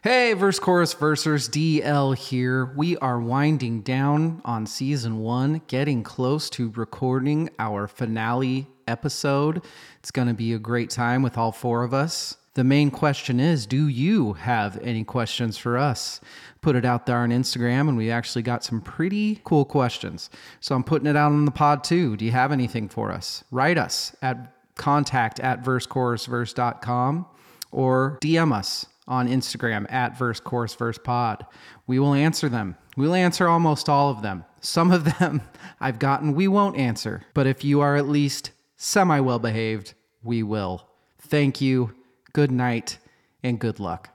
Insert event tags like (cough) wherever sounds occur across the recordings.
Hey, Verse Chorus Versers, DL here. We are winding down on season one, getting close to recording our finale episode. It's going to be a great time with all four of us. The main question is Do you have any questions for us? Put it out there on Instagram, and we actually got some pretty cool questions. So I'm putting it out on the pod too. Do you have anything for us? Write us at contact at versechorusverse.com or DM us on Instagram at Verse Chorus Verse Pod. We will answer them. We'll answer almost all of them. Some of them (laughs) I've gotten we won't answer, but if you are at least semi well behaved, we will. Thank you, good night, and good luck.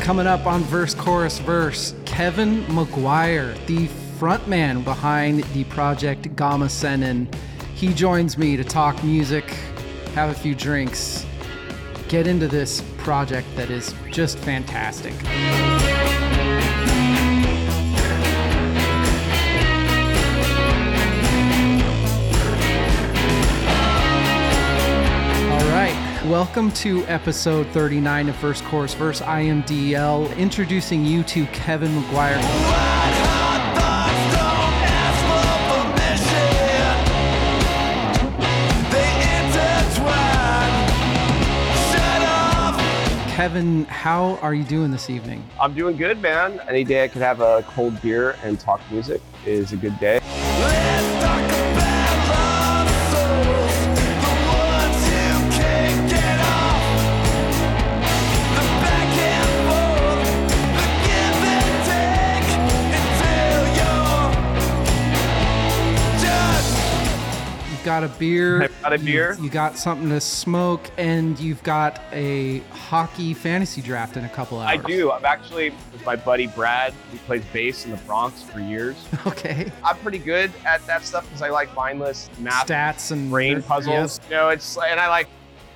Coming up on Verse Chorus Verse, Kevin McGuire, the frontman behind the project Gama Sennin. He joins me to talk music, have a few drinks, get into this project that is just fantastic. Welcome to episode 39 of Verse Chorus Verse. I am DL, introducing you to Kevin McGuire. Kevin, how are you doing this evening? I'm doing good, man. Any day I could have a cold beer and talk music is a good day. Got a beer. (laughs) I've got a beer. You, you got something to smoke, and you've got a hockey fantasy draft in a couple hours. I do. I'm actually with my buddy Brad, who plays bass in the Bronx for years. (laughs) Okay. I'm pretty good at that stuff because I like mindless math, Stats and brain puzzles. You know, it's and I like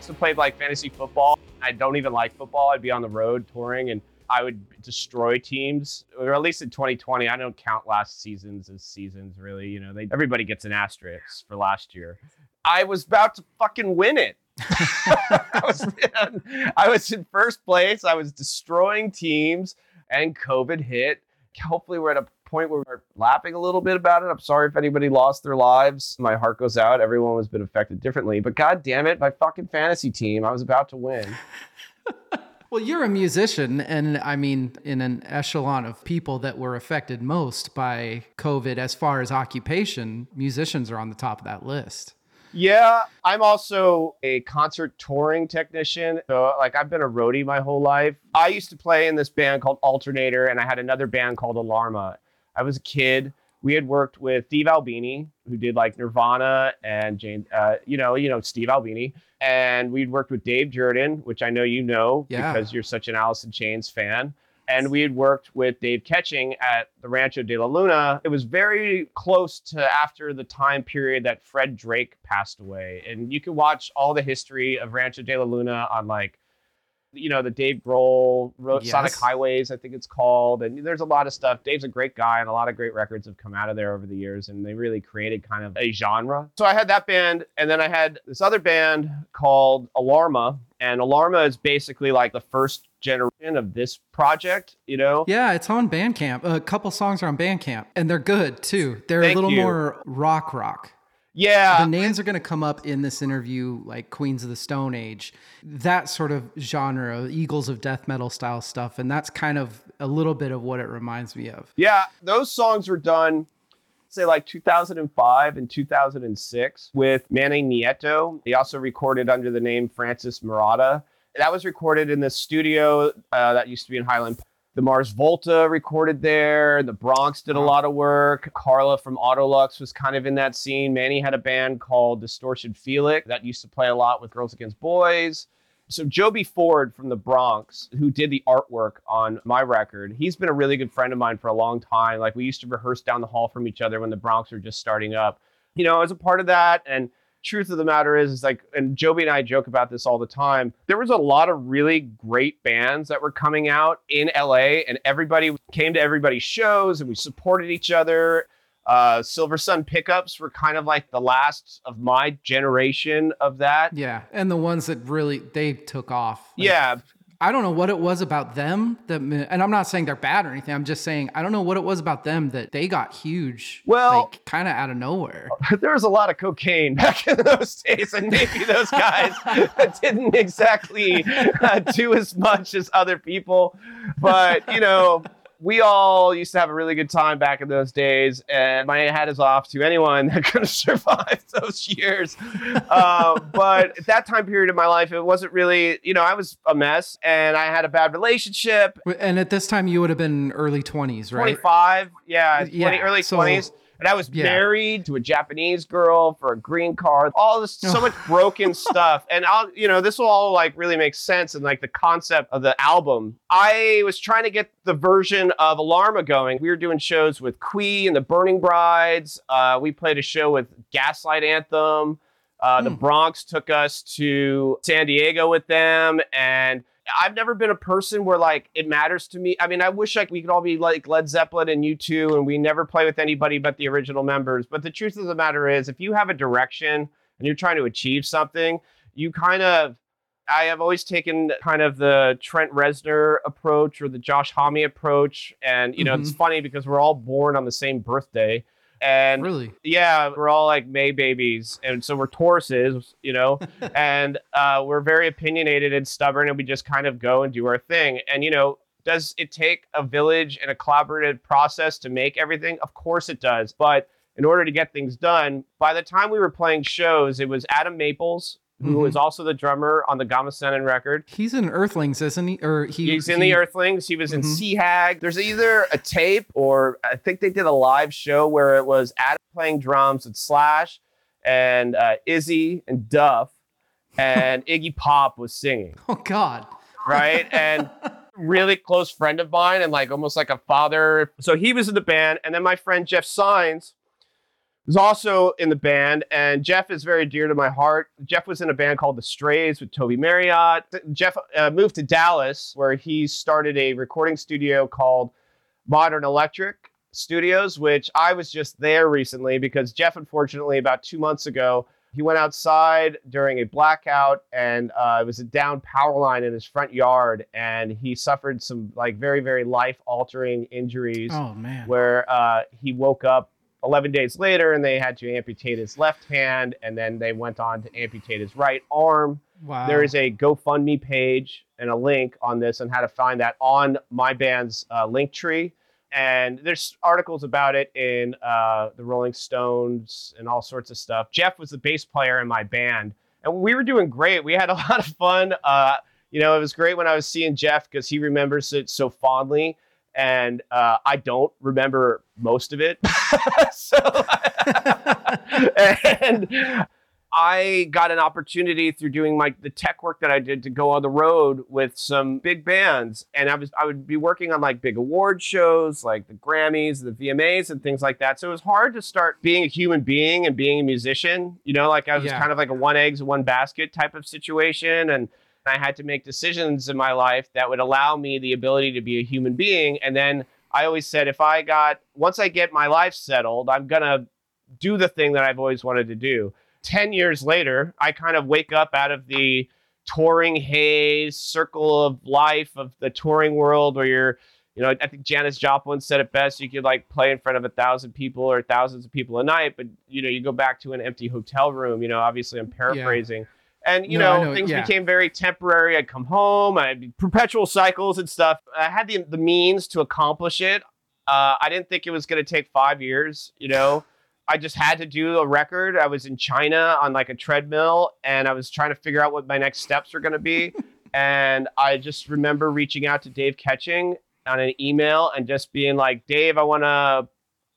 to play like fantasy football. I don't even like football. I'd be on the road touring and I would destroy teams, or at least in 2020. I don't count last seasons as seasons, really. You know, they, everybody gets an asterisk for last year. I was about to fucking win it. (laughs) I, was, I was in first place. I was destroying teams, and COVID hit. Hopefully, we're at a point where we're laughing a little bit about it. I'm sorry if anybody lost their lives. My heart goes out. Everyone has been affected differently. But god damn it, my fucking fantasy team, I was about to win. (laughs) Well, you're a musician, and I mean, in an echelon of people that were affected most by COVID as far as occupation, musicians are on the top of that list. Yeah, I'm also a concert touring technician. So, like, I've been a roadie my whole life. I used to play in this band called Alternator, and I had another band called Alarma. I was a kid. We had worked with Steve Albini, who did like Nirvana and Jane, uh, you know, you know Steve Albini, and we'd worked with Dave Jerden, which I know you know Yeah. because you're such an Alice in Chains fan. And we had worked with Dave Catching at the Rancho de la Luna. It was very close to after the time period that Fred Drake passed away. And you can watch all the history of Rancho de la Luna on like, you know, the Dave Grohl Ro- Sonic Highways, I think it's called. And there's a lot of stuff. Dave's a great guy, and a lot of great records have come out of there over the years. And they really created kind of a genre. So I had that band, and then I had this other band called Alarma. And Alarma is basically like the first generation of this project, you know? Yeah, it's on Bandcamp. A couple songs are on Bandcamp, and they're good too. They're a little you. more rock rock. Yeah. the names are going to come up in this interview, like Queens of the Stone Age, that sort of genre, Eagles of death metal style stuff. And that's kind of a little bit of what it reminds me of. Yeah, those songs were done, say like 2005 and 2006 with Manny Nieto. He also recorded under the name Francis Murata. That was recorded in the studio uh, that used to be in Highland. The Mars Volta recorded there. The Bronx did a mm-hmm. lot of work. Carla from Autolux was kind of in that scene. Manny had a band called Distortion Felix that used to play a lot with Girls Against Boys. So Joby Ford from the Bronx, who did the artwork on my record, he's been a really good friend of mine for a long time. Like we used to rehearse down the hall from each other when the Bronx were just starting up. You know, as a part of that, and truth of the matter is, is like, and Joby and I joke about this all the time. There was a lot of really great bands that were coming out in LA, and everybody came to everybody's shows, and we supported each other. Uh, Silversun Pickups were kind of like the last of my generation of that. Yeah, and the ones that really they took off. Like, yeah, I don't know what it was about them that, and I'm not saying they're bad or anything. I'm just saying I don't know what it was about them that they got huge. Well, like, kind of out of nowhere. (laughs) There was a lot of cocaine back in those days, and maybe those guys (laughs) didn't exactly uh, do as much as other people. But you know, we all used to have a really good time back in those days, and my hat is off to anyone (laughs) that could have survived (laughs) those years. uh, but at that time period of my life, it wasn't really, you know, I was a mess, and I had a bad relationship. And at this time, you would have been early twenties, right? Twenty-five, yeah, 20, yeah early. So- and I was yeah. married to a Japanese girl for a green card. All this, so much broken (laughs) stuff. And I'll, you know, this will all like really make sense and like the concept of the album. I was trying to get the version of Alarma going. We were doing shows with Quee and the Burning Brides. Uh, we played a show with Gaslight Anthem. Uh, The hmm. Bronx took us to San Diego with them, and I've never been a person where like it matters to me. I mean, I wish like we could all be like Led Zeppelin and U2 and we never play with anybody but the original members. But the truth of the matter is, if you have a direction and you're trying to achieve something, you kind of I have always taken kind of the Trent Reznor approach or the Josh Homme approach. And, you know, mm-hmm. it's funny because we're all born on the same birthday. And really, yeah, we're all like May babies, and so we're Tauruses, you know, (laughs) and uh, we're very opinionated and stubborn, and we just kind of go and do our thing. And you know, does it take a village and a collaborative process to make everything? Of course it does, but in order to get things done, by the time we were playing shows, it was Adam Maples, who mm-hmm. is also the drummer on the Gama Sennin record. He's in Earthlings, isn't he? Or he, he's in he... the Earthlings. He was mm-hmm. in Sea Hag. There's either a tape or I think they did a live show where it was Adam playing drums with Slash and uh, Izzy and Duff, and (laughs) Iggy Pop was singing. Oh God! Right and. (laughs) really close friend of mine and like almost like a father. So he was in the band, and then my friend Jeff Signs was also in the band, and Jeff is very dear to my heart. Jeff was in a band called The Strays with Toby Marriott. Jeff uh, moved to Dallas, where he started a recording studio called Modern Electric Studios, which I was just there recently because Jeff, unfortunately, about two months ago, he went outside during a blackout and uh, it was a down power line in his front yard and he suffered some like very very life altering injuries oh man where uh, he woke up 11 days later, and they had to amputate his left hand, and then they went on to amputate his right arm. Wow. There is a GoFundMe page and a link on this and how to find that on my band's uh, link tree. And there's articles about it in uh, the Rolling Stones and all sorts of stuff. Jeff was the bass player in my band, and we were doing great. We had a (laughs) lot of fun. Uh, you know, it was great when I was seeing Jeff because he remembers it so fondly and uh, I don't remember most of it. (laughs) so, (laughs) and I got an opportunity through doing my the tech work that I did to go on the road with some big bands, and I was I would be working on like big award shows, like the Grammys, the VMAs, and things like that. So it was hard to start being a human being and being a musician. You know, like I was yeah. kind of like a one eggs one basket type of situation, and I had to make decisions in my life that would allow me the ability to be a human being. And then I always said, if I got, once I get my life settled, I'm going to do the thing that I've always wanted to do. 10 years later, I kind of wake up out of the touring haze, circle of life of the touring world where you're, you know, I think Janis Joplin said it best. You could like play in front of a thousand people or thousands of people a night, but you know, you go back to an empty hotel room. You know, obviously, I'm paraphrasing. Yeah and you no, know, know, things yeah. became very temporary. I'd come home, I had perpetual cycles and stuff. I had the the means to accomplish it. Uh, I didn't think it was going to take five years. You know, I just had to do a record. I was in China on like a treadmill, and I was trying to figure out what my next steps were going to be. (laughs) and I just remember reaching out to Dave Catching on an email and just being like, Dave, I want to,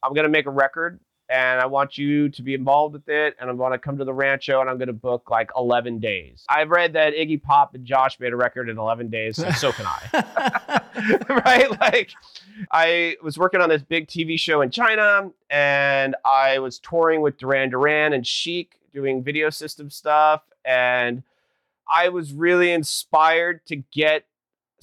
I'm going to make a record and I want you to be involved with it. And I'm going to come to the rancho and I'm going to book like 11 days. I've read that Iggy Pop and Josh made a record in 11 days, so, so can I. (laughs) (laughs) right? Like, I was working on this big TV show in China and I was touring with Duran Duran and Chic doing video system stuff. And I was really inspired to get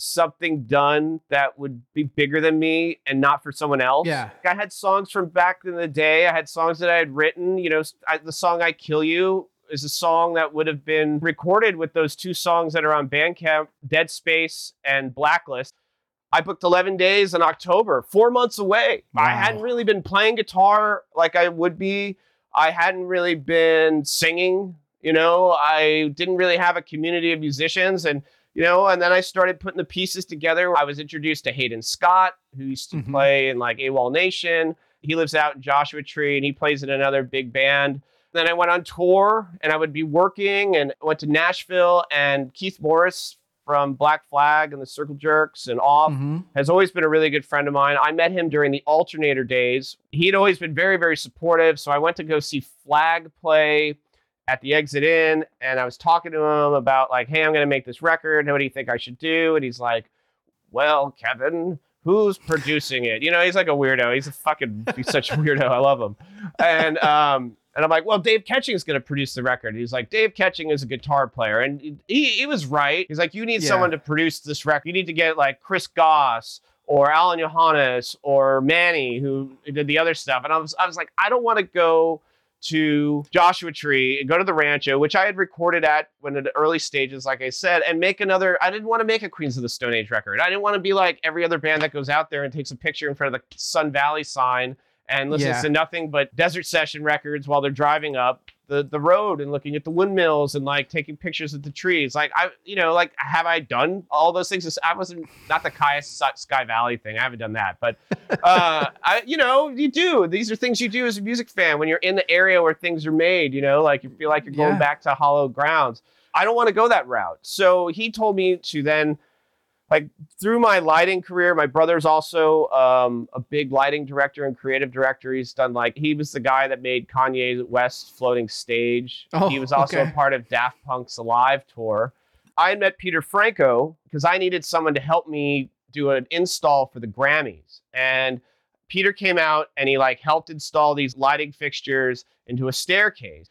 something done that would be bigger than me and not for someone else. Yeah. I had songs from back in the day. I had songs that I had written. You know, I, the song "I Kill You" is a song that would have been recorded with those two songs that are on Bandcamp, Dead Space and Blacklist. I booked 11 days in October, four months away. Wow. I hadn't really been playing guitar like I would be. I hadn't really been singing. You know, I didn't really have a community of musicians. And, you know, and then I started putting the pieces together. I was introduced to Hayden Scott, who used to Mhm. play in like AWOL Nation. He lives out in Joshua Tree and he plays in another big band. Then I went on tour and I would be working and went to Nashville and Keith Morris from Black Flag and the Circle Jerks and Off Mhm. has always been a really good friend of mine. I met him during the alternator days. He'd always been very, very supportive. So I went to go see Flag play at the Exit Inn and I was talking to him about like, hey, I'm gonna make this record. What do you think I should do? And he's like, Well, Kevin, who's producing it? You know, he's like a weirdo. He's a fucking he's such a weirdo. I love him. And um and I'm like, well, Dave Catching is going to produce the record. He's like, Dave Catching is a guitar player. And he, he was right. He's like, you need Yeah. someone to produce this record. You need to get like Chris Goss or Alan Johannes or Manny, who did the other stuff. And I was, I was like, I don't want to go to Joshua Tree and go to the Rancho, which I had recorded at when in the early stages, like I said, and make another. I didn't want to make a Queens of the Stone Age record. I didn't want to be like every other band that goes out there and takes a picture in front of the Sun Valley sign and listens Yeah. to nothing but desert session records while they're driving up the, the road and looking at the windmills and like taking pictures of the trees. Like I, you know, like have I done all those things? I wasn't not the Kyuss Sky Valley thing. I haven't done that, but (laughs) uh, I, you know, you do. These are things you do as a music fan when you're in the area where things are made. You know, like you feel like you're going Yeah. back to hollow grounds. I don't want to go that route. So he told me to then like through my lighting career, my brother's also um, a big lighting director and creative director. He's done like he was the guy that made Kanye West's floating stage. Oh, he was also okay. a part of Daft Punk's Alive tour. I met Peter Franco because I needed someone to help me do an install for the Grammys. And Peter came out and he like helped install these lighting fixtures into a staircase.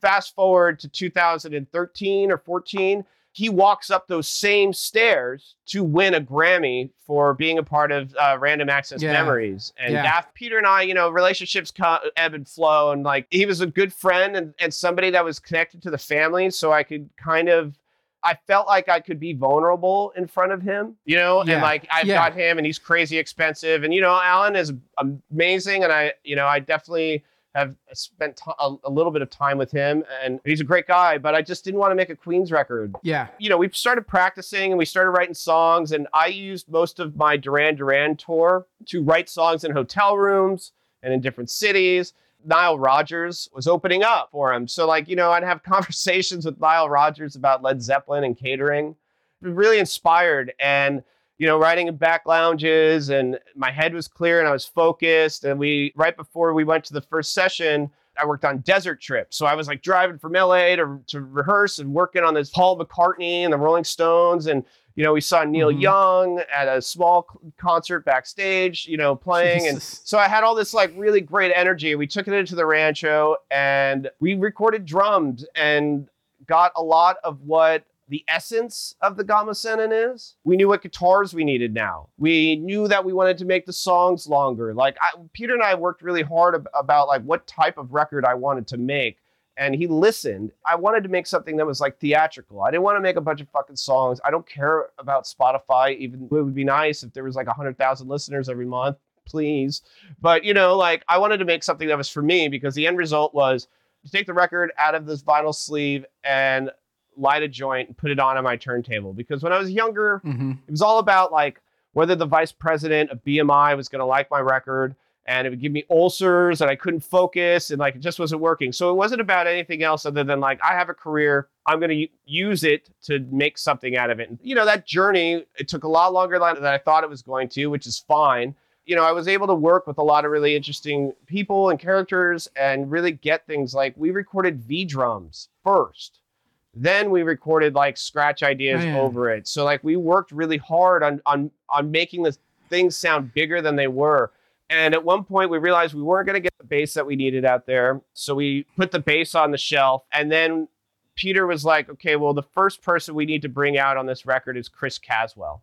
Fast forward to 2013 or 14, he walks up those same stairs to win a Grammy for being a part of uh, Random Access Yeah. Memories. And Yeah. Daft Peter and I, you know, relationships co- ebb and flow. And like he was a good friend and, and somebody that was connected to the family. So I could kind of, I felt like I could be vulnerable in front of him, you know, Yeah. and like I've got him and he's crazy expensive. And, you know, Alan is amazing. And I, you know, I definitely have spent t- a, a little bit of time with him and he's a great guy, but I just didn't want to make a Queens record Yeah. you know, we started practicing and we started writing songs, and I used most of my Duran Duran tour to write songs in hotel rooms and in different cities. Nile Rodgers was opening up for him. So, like, you know, I'd have (laughs) conversations with Nile Rodgers about Led Zeppelin and catering. Really inspired and, you know, riding in back lounges, and my head was clear and I was focused. And we, right before we went to the first session, I worked on Desert Trip. So I was like driving from LA to, to rehearse and working on this Paul McCartney and the Rolling Stones. And, you know, we saw Neil Mhm. Young at a small concert backstage, you know, playing. And so I had all this like really great energy. We took it into the rancho and we recorded drums and got a lot of what the essence of the Gama Sennin is. We knew what guitars we needed now. We knew that we wanted to make the songs longer. Like I, Peter and I worked really hard ab- about like what type of record I wanted to make. And he listened. I wanted to make something that was like theatrical. I didn't want to make a bunch of fucking songs. I don't care about Spotify. Even it would be nice if there was like a hundred thousand listeners every month, please. But you know, like I wanted to make something that was for me because the end result was to take the record out of this vinyl sleeve and light a joint and put it on on my turntable. Because when I was younger, Mhm. it was all about like whether the vice president of BMI was going to like my record and it would give me ulcers and I couldn't focus and like it just wasn't working. So it wasn't about anything else other than like I have a career, I'm going to use it to make something out of it. And, you know, that journey, it took a lot longer than I thought it was going to, which is fine. You know, I was able to work with a lot of really interesting people and characters and really get things like we recorded V drums first. Then we recorded like scratch ideas Oh, yeah. over it. So like we worked really hard on on on making the things sound bigger than they were. And at one point we realized we weren't going to get the bass that we needed out there. So we put the bass on the shelf and then Peter was like, "Okay, well the first person we need to bring out on this record is Chris Caswell."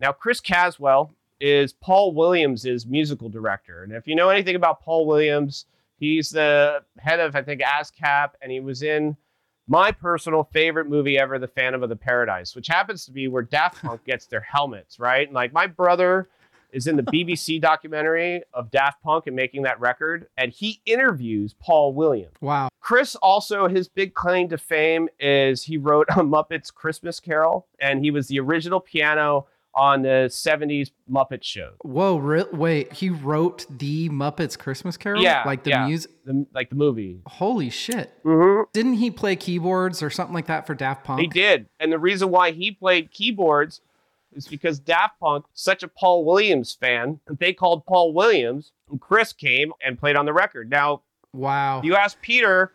Now, Chris Caswell is Paul Williams' musical director. And if you know anything about Paul Williams, he's the head of, I think, ASCAP, and he was in my personal favorite movie ever, The Phantom of the Paradise, which happens to be where Daft (laughs) Punk gets their helmets, right? And like my brother is in the BBC (laughs) documentary of Daft Punk and making that record, and he interviews Paul Williams. Wow. Chris also, his big claim to fame is he wrote a Muppets Christmas Carol, and he was the original piano on the 70s Muppet show. Whoa, re- wait, he wrote the Muppets Christmas Carol? Yeah, Like the yeah. music? Like the movie. Holy shit. Mm-hmm. Didn't he play keyboards or something like that for Daft Punk? He did. And the reason why he played keyboards is because Daft Punk, such a Paul Williams fan, they called Paul Williams, and Chris came and played on the record. Now, Wow. you ask Peter,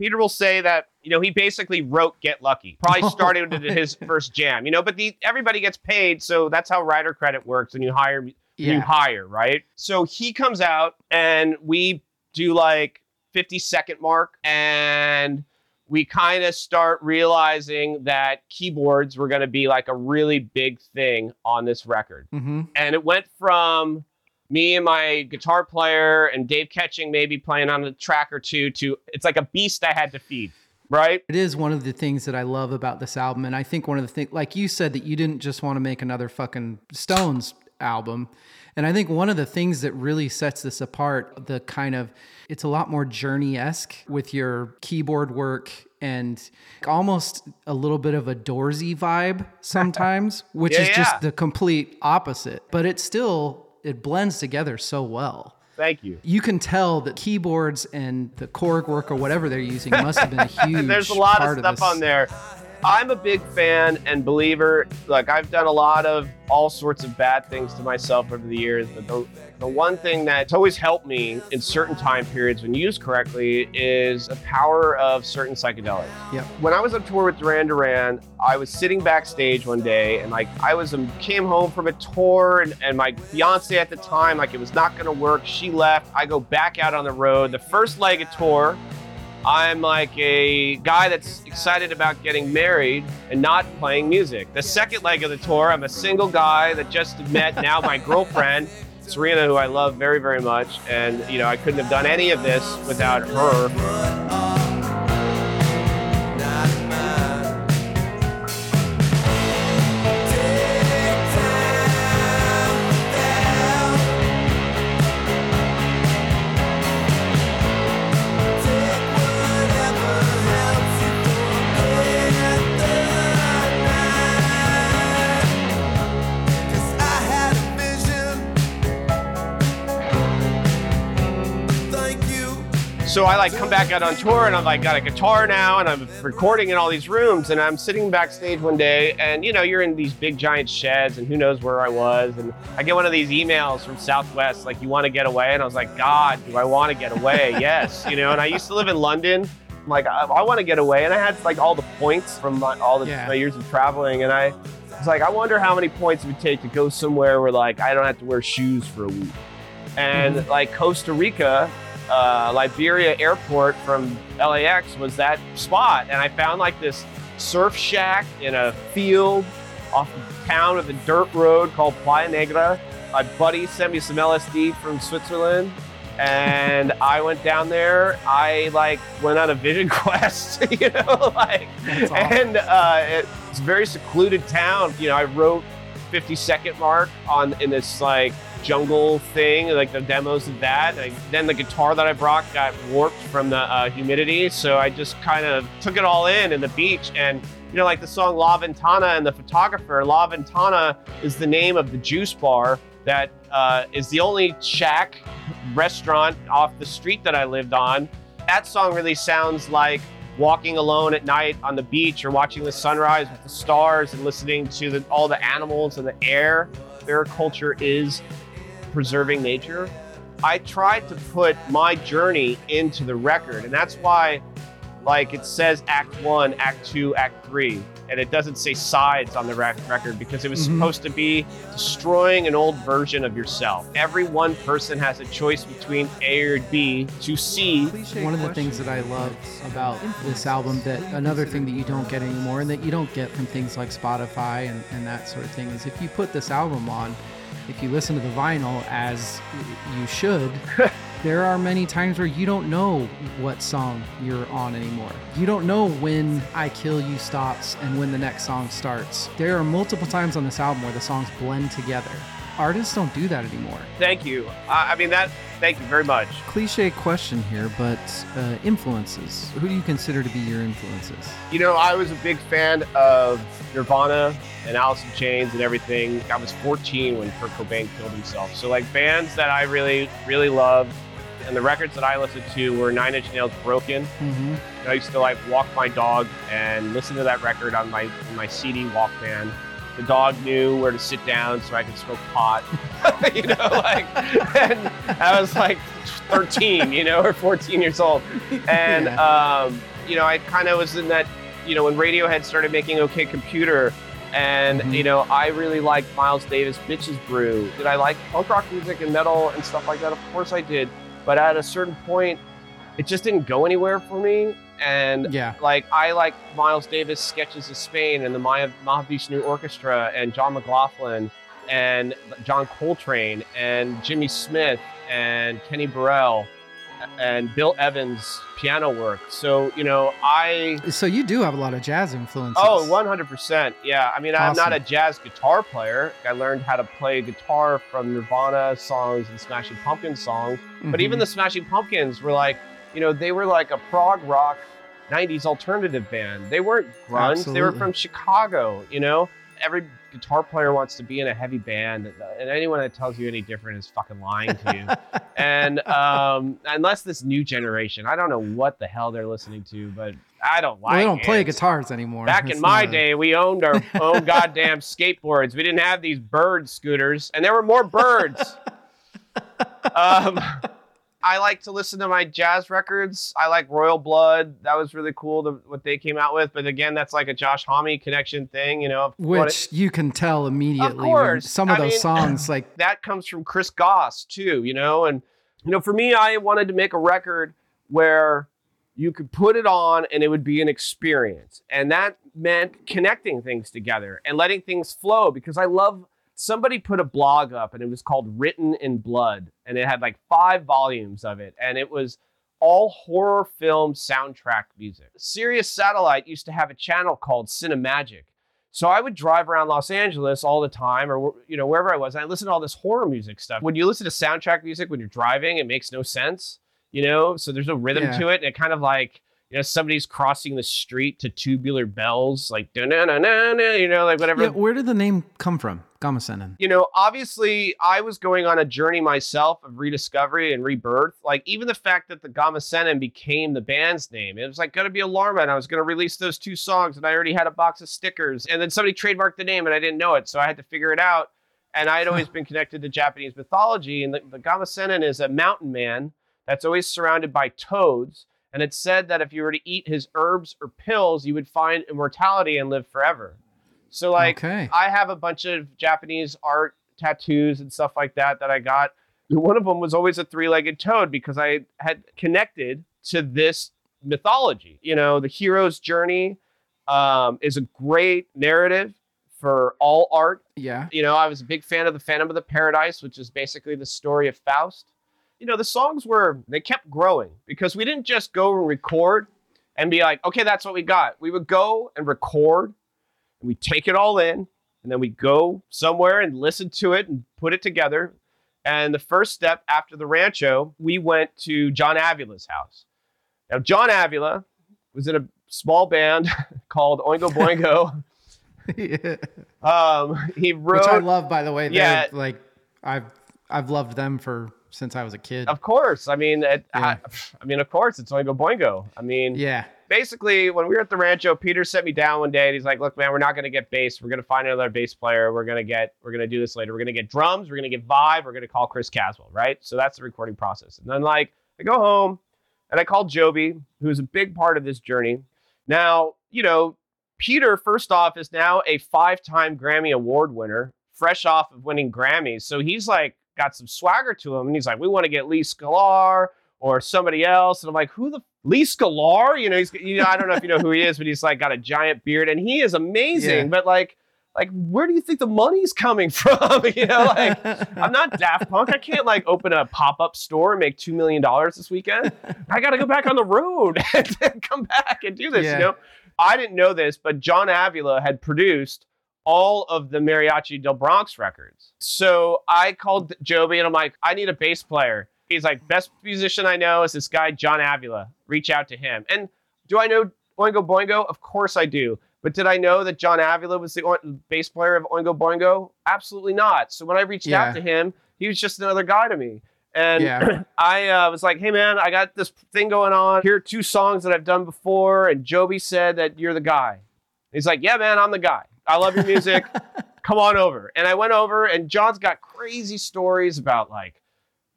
Peter will say that, you know, he basically wrote Get Lucky. Probably (laughs) started with his first jam, you know, but the everybody gets paid, so that's how writer credit works and you hire you hire, right? So he comes out and we do like 50 second mark and we kind of start realizing that keyboards were going to be like a really big thing on this record. hmm And it went from me and my guitar player and Dave Catching maybe playing on a track or two to it's like a beast I had to feed, right? It is one of the things that I love about this album. And I think one of the things, like you said, that you didn't just want to make another fucking Stones album. And I think one of the things that really sets this apart, the kind of, it's a lot more journey esque with your keyboard work and almost a little bit of a Doorsy vibe sometimes, (laughs) which Yeah, is yeah. just the complete opposite. But it's still, it blends together so well. Thank you. You can tell that keyboards and the Korg work or whatever they're using must have been a huge (laughs) There's a lot of stuff this. on there. I'm a big fan and believer. Like I've done a lot of all sorts of bad things to myself over the years, but the, the one thing that's always helped me in certain time periods when used correctly is the power of certain psychedelics. Yep. When I was on tour with Duran Duran, I was sitting backstage one day and like I was um, came home from a tour and, and my fiance at the time, like it was not gonna work. She left. I go back out on the road. The first leg of tour, I'm like a guy that's excited about getting married and not playing music. The second leg of the tour, I'm a single guy that just met now my (laughs) girlfriend, Serena, who I love very, very much. And, you know, I couldn't have done any of this without her. So I like come back out on tour and I'm like got a guitar now and I'm recording in all these rooms and I'm sitting backstage one day and you know you're in these big giant sheds and who knows where I was and I get one of these emails from Southwest like you want to get away? And I was like God do I want to get away? (laughs) Yes you know and I used to live in London. I'm like I, I want to get away. And I had like all the points from my, all the Yeah. my years of traveling and I was like I wonder how many points it would take to go somewhere where like I don't have to wear shoes for a week. And mm-hmm. like Costa Rica uh, Liberia airport from LAX was that spot. And I found like this surf shack in a field off of town with a dirt road called Playa Negra. My buddy sent me some LSD from Switzerland. And I went down there. I like went on a vision (laughs) quest, (laughs) you know, like, awesome. and uh, it- it's a very secluded town. You know, I wrote 50 second mark on in this like jungle thing, like the demos of that. Then the guitar that I brought got warped from the uh, humidity, so I just kind of took it all in in the beach. And you know, like the song La Ventana and the photographer. La Ventana is the name of the juice bar that uh, is the only shack restaurant off the street that I lived on. That song really sounds like walking alone at night on the beach or watching the sunrise with the stars and listening to the, all the animals and the air. Their culture is preserving nature. I tried to put my journey into the record, and that's why like it says Act One, Act Two, Act Three, and it doesn't say sides on the rec- record because it was Mhm. supposed to be destroying an old version of yourself. Every one person has a choice between A or B to C. One of the things that I love about this album that another thing that you don't get anymore and that you don't get from things like Spotify and, and that sort of thing is if you put this album on, if you listen to the vinyl as you should, (laughs) there are many times where you don't know what song you're on anymore. You don't know when I Kill You stops and when the next song starts. There are multiple times on this album where the songs blend together. Artists don't do that anymore. Thank you. I I mean that. Thank you very much. Cliche question here, but uh, influences. Who do you consider to be your influences? You know, I was a big fan of Nirvana and Alice in Chains and everything. I was 14 when Kurt Cobain killed himself. So, like, bands that I really, really loved and the records that I listened to were Nine Inch Nails Broken. Mm-hmm. I used to, like, walk my dog and listen to that record on my, on my CD Walkman. The dog knew where to sit down so I could smoke pot. (laughs) you know, like, and I was like 13, you know, or 14 years old. And, um, you know, I kind of was in that, you know, when Radiohead started making OK Computer, and, Mhm. you know, I really liked Miles Davis' Bitches Brew. Did I like punk rock music and metal and stuff like that? Of course I did. But at a certain point, it just didn't go anywhere for me. And Yeah. like I like Miles Davis sketches of Spain and the Maya Mahavishnu Orchestra and John McLaughlin and John Coltrane and Jimmy Smith and Kenny Burrell and Bill Evans piano work. So, you know, I So you do have a lot of jazz influences. Oh, 100%. Yeah. I mean, I'm not a jazz guitar player. I learned how to play guitar from Nirvana songs and Smashing Pumpkins songs. But even Mhm. the Smashing Pumpkins were like, you know, they were like a prog rock 90s alternative band. They weren't grunge, they were from Chicago, you know? Every guitar player wants to be in a heavy band, and anyone that tells you any different is fucking lying to you. (laughs) and um, unless this new generation, I don't know what the hell they're listening to, but I don't like well, they don't play guitars anymore. Back It's in my not- day, we owned our (laughs) own goddamn skateboards. We didn't have these bird scooters, and there were more birds. (laughs) um, I like to listen to my jazz records. I like Royal Blood. That was really cool to, what they came out with. But again, that's like a Josh Homme connection thing, you know. which you can tell immediately. when course. some of I those mean- (clears throat) songs, like that comes from Chris Goss too, you know. And you know, for me, I wanted to make a record where you could put it on and it would be an experience, and that meant connecting things together and letting things flow. Because I love. Somebody put a blog up and it was called Written in Blood, and it had like five volumes of it, and it was all horror film soundtrack music. Sirius Satellite used to have a channel called Cinemagic. So I would drive around Los Angeles all the time, or you know wherever I was, and I listened to all this horror music stuff. When you listen to soundtrack music when you're driving, it makes no sense, you know. So there's no rhythm Yeah. to it, and it kind of like you know somebody's crossing the street to tubular bells, like na na na na, you know, like whatever. yeah, where did the name come from? Gama Sennin. You know, obviously, I was going on a journey myself of rediscovery and rebirth. Like even the fact that the Gama Sennin became the band's name, it was like going to be Alarma, and I was going to release those two songs, and I already had a box of stickers, and then somebody trademarked the name, and I didn't know it, so I had to figure it out. And I had always (laughs) been connected to Japanese mythology, and the, the Gama Sennin is a mountain man that's always surrounded by toads. And it said that if you were to eat his herbs or pills, you would find immortality and live forever. So, like, okay. I have a bunch of Japanese art tattoos and stuff like that that I got. One of them was always a three-legged toad because I had connected to this mythology. You know, the hero's journey um, is a great narrative for all art. yeah. You know, I was a big fan of the Phantom of the Paradise, which is basically the story of Faust. You know, the songs were they kept growing because we didn't just go and record and be like, okay, that's what we got. We would go and record and we take it all in and then we go somewhere and listen to it and put it together. And the first step after the rancho, we went to John Avila's house. Now, John Avila was in a small band (laughs) called Oingo Boingo. (laughs) um, he wrote Which I love, by the way. Yeah. Like I've I've loved them for since I was a kid. Of course. I mean, it, Yeah. I, I mean, of course, it's Oingo Boingo. I mean, Yeah. basically, when we were at the Rancho, Peter set me down one day, and he's like, "Look, man, we're not going to get bass. We're going to find another bass player. We're going to get, we're going to do this later. We're going to get drums. We're going to get vibe. We're going to call Chris Caswell, right? So that's the recording process. And then, like, I go home, And I call Joby, who's a big part of this journey. Now, you know, Peter, first off, is now a five time Grammy Award winner, fresh off of winning Grammys. So he's like got some swagger to him. And he's like, we want to get Lee Sklar or somebody else. And I'm like, who the Lee Sklar? You know, he's, you know, I don't know if you know who he is, but he's like got a giant beard and he is amazing. Yeah. But like, like where do you think the money's coming (laughs) from? you know, like I'm not Daft Punk. I can't like open a pop-up store and make two million dollars this weekend. I got to go back on the road (laughs) and come back and do this. Yeah. You know, I didn't know this, but John Avila had produced all of the Mariachi del Bronx records. So I called Joby and I'm like, I need a bass player. He's like, best musician I know is this guy John Avila. Reach out to him. And do I know Oingo Boingo? Of course I do. But did I know that John Avila was the bass player of Oingo Boingo? Absolutely not. So when I reached yeah. out to him, he was just another guy to me. And yeah. (clears throat) I uh, was like, hey, man, I got this thing going on. Here are two songs that I've done before. And Joby said that you're the guy. He's like, yeah, man, I'm the guy. I love your music. (laughs) Come on over. And I went over, and John's got crazy stories about like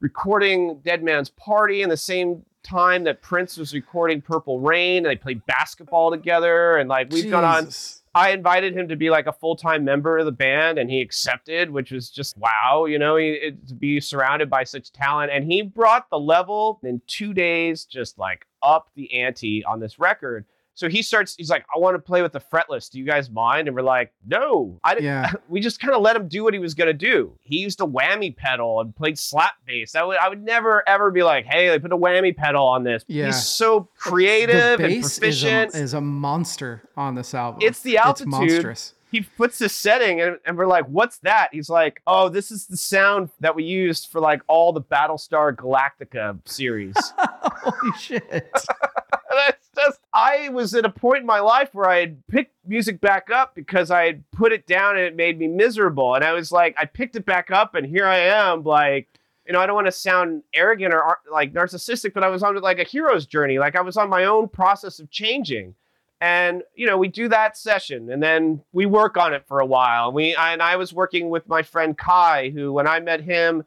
recording Dead Man's Party in the same time that Prince was recording Purple Rain, and they played basketball together, and like we've Jesus. gone on. I invited him to be like a full time member of the band, and he accepted, which was just wow, you know, he, it, to be surrounded by such talent. And he brought the level in two days, just like up the ante on this record. So he starts, he's like, I want to play with the fretless. Do you guys mind? And we're like, no. I didn't, yeah. (laughs) we just kind of let him do what he was going to do. He used a whammy pedal and played slap bass. I would, I would never, ever be like, hey, they put a whammy pedal on this. Yeah. He's so creative and proficient. Is a, is a, monster on this album. It's the altitude. It's monstrous he puts this setting and, and, we're like, what's that? He's like, oh, this is the sound that we used for like all the Battlestar Galactica series. (laughs) Holy shit. (laughs) Just, I was at a point in my life where I had picked music back up because I had put it down and it made me miserable. And I was like, I picked it back up and here I am, like, you know, I don't want to sound arrogant or like narcissistic, but I was on like a hero's journey. Like I was on my own process of changing and you know we do that session and then we work on it for a while we and i was working with my friend kai who when i met him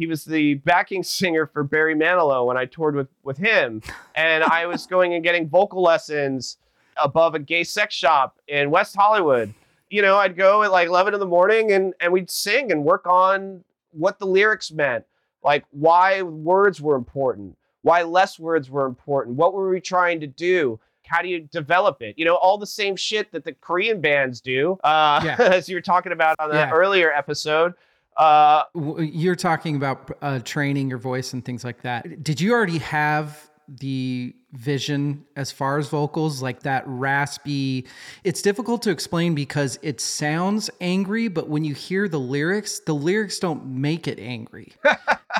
he was the backing singer for barry manilow when i toured with with him and i was (laughs) going and getting vocal lessons above a gay sex shop in west hollywood you know i'd go at like 11 in the morning and and we'd sing and work on what the lyrics meant like why words were important why less words were important what were we trying to do how do you develop it? You know, all the same shit that the Korean bands do, uh, yeah. (laughs) as you were talking about on the yeah. earlier episode. Uh, You're talking about uh, training your voice and things like that. Did you already have the vision as far as vocals like that raspy it's difficult to explain because it sounds angry but when you hear the lyrics the lyrics don't make it angry (laughs)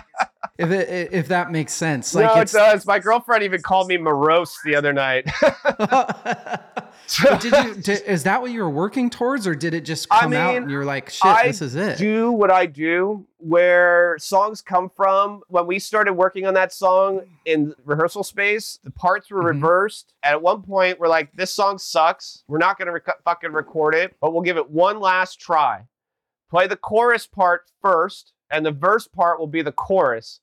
if it, if that makes sense. Like no, it does. My girlfriend even called me morose the other night. (laughs) did you? Did, is that what you were working towards, or did it just come I mean, out and you're like, "Shit, I this is it"? Do what I do. Where songs come from. When we started working on that song in rehearsal space, the parts were mm-hmm. reversed. And at one point, we're like, "This song sucks. We're not gonna rec- fucking record it, but we'll give it one last try. Play the chorus part first, and the verse part will be the chorus."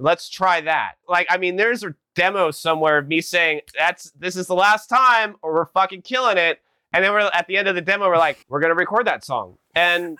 Let's try that. Like, I mean, there's a demo somewhere of me saying that's this is the last time, or we're fucking killing it. And then we're at the end of the demo, we're like, we're gonna record that song. And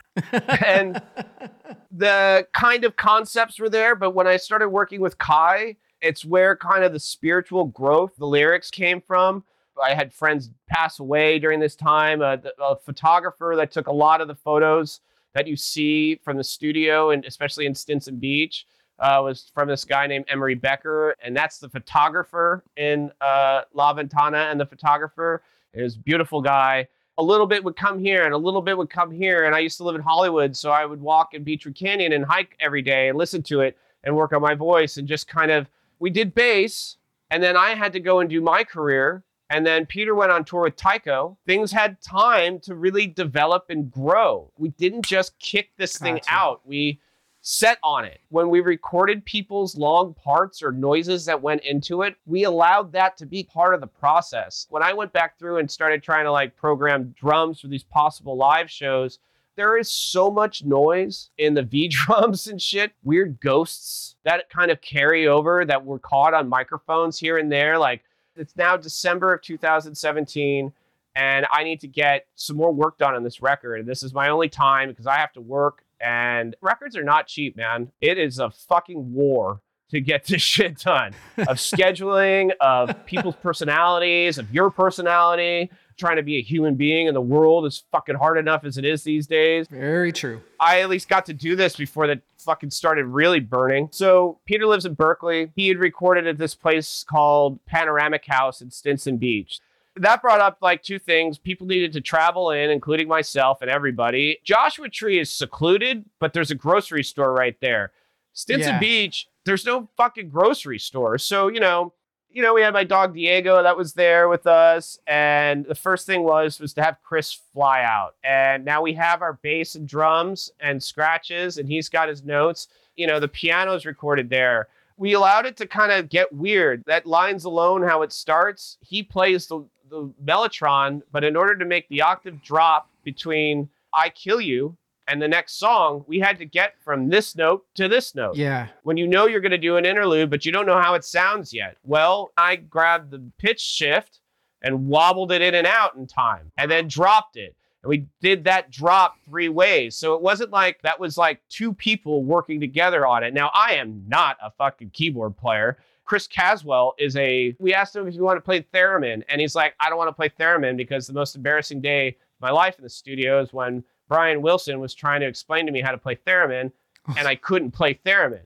and (laughs) the kind of concepts were there, but when I started working with Kai, it's where kind of the spiritual growth, the lyrics came from. I had friends pass away during this time. Uh, a photographer that took a lot of the photos that you see from the studio, and especially in Stinson Beach, uh, was from this guy named Emery Becker, and that's the photographer in uh, La Ventana. And the photographer is beautiful guy. A little bit would come here, and a little bit would come here. And I used to live in Hollywood, so I would walk in Beechwood Canyon and hike every day and listen to it and work on my voice and just kind of. We did bass, and then I had to go and do my career. And then Peter went on tour with Tycho. Things had time to really develop and grow. We didn't just kick this gotcha. thing out. We set on it. When we recorded people's long parts or noises that went into it, we allowed that to be part of the process. When I went back through and started trying to like program drums for these possible live shows, there is so much noise in the (laughs) V drums and shit, weird ghosts that kind of carry over that were caught on microphones here and there. Like it's now December of 2017 and I need to get some more work done on this record. And this is my only time because I have to work and records are not cheap, man. It is a fucking war to get (laughs) this shit done of (laughs) scheduling, of people's personalities, of your personality. Trying to be a human being in the world is fucking hard enough as it is these days. Very true. I at least got to do this before that fucking started really burning. So Peter lives in Berkeley. He had recorded at this place called Panoramic House in Stinson Beach that brought up like two things. People needed to travel in, including myself and everybody. Joshua Tree is secluded, but there's a grocery store right there. Stinson yeah. Beach, there's no fucking grocery store. So, you know, you know, we had my dog Diego that was there with us, and the first thing was was to have Chris fly out. And now we have our bass and drums and scratches, and he's got his notes. You know, the piano's recorded there. We allowed it to kind of get weird. That lines alone, how it starts, he plays the the mellotron, but in order to make the octave drop between I Kill You and the next song, we had to get from this note to this note. Yeah. When you know you're going to do an interlude, but you don't know how it sounds yet. Well, I grabbed the pitch shift and wobbled it in and out in time and then dropped it. And we did that drop three ways. So it wasn't like that was like two people working together on it. Now, I am not a fucking keyboard player. Chris Caswell is a. We asked him if he wanted to play theremin, and he's like, I don't want to play theremin because the most embarrassing day of my life in the studio is when Brian Wilson was trying to explain to me how to play theremin, and I couldn't play theremin.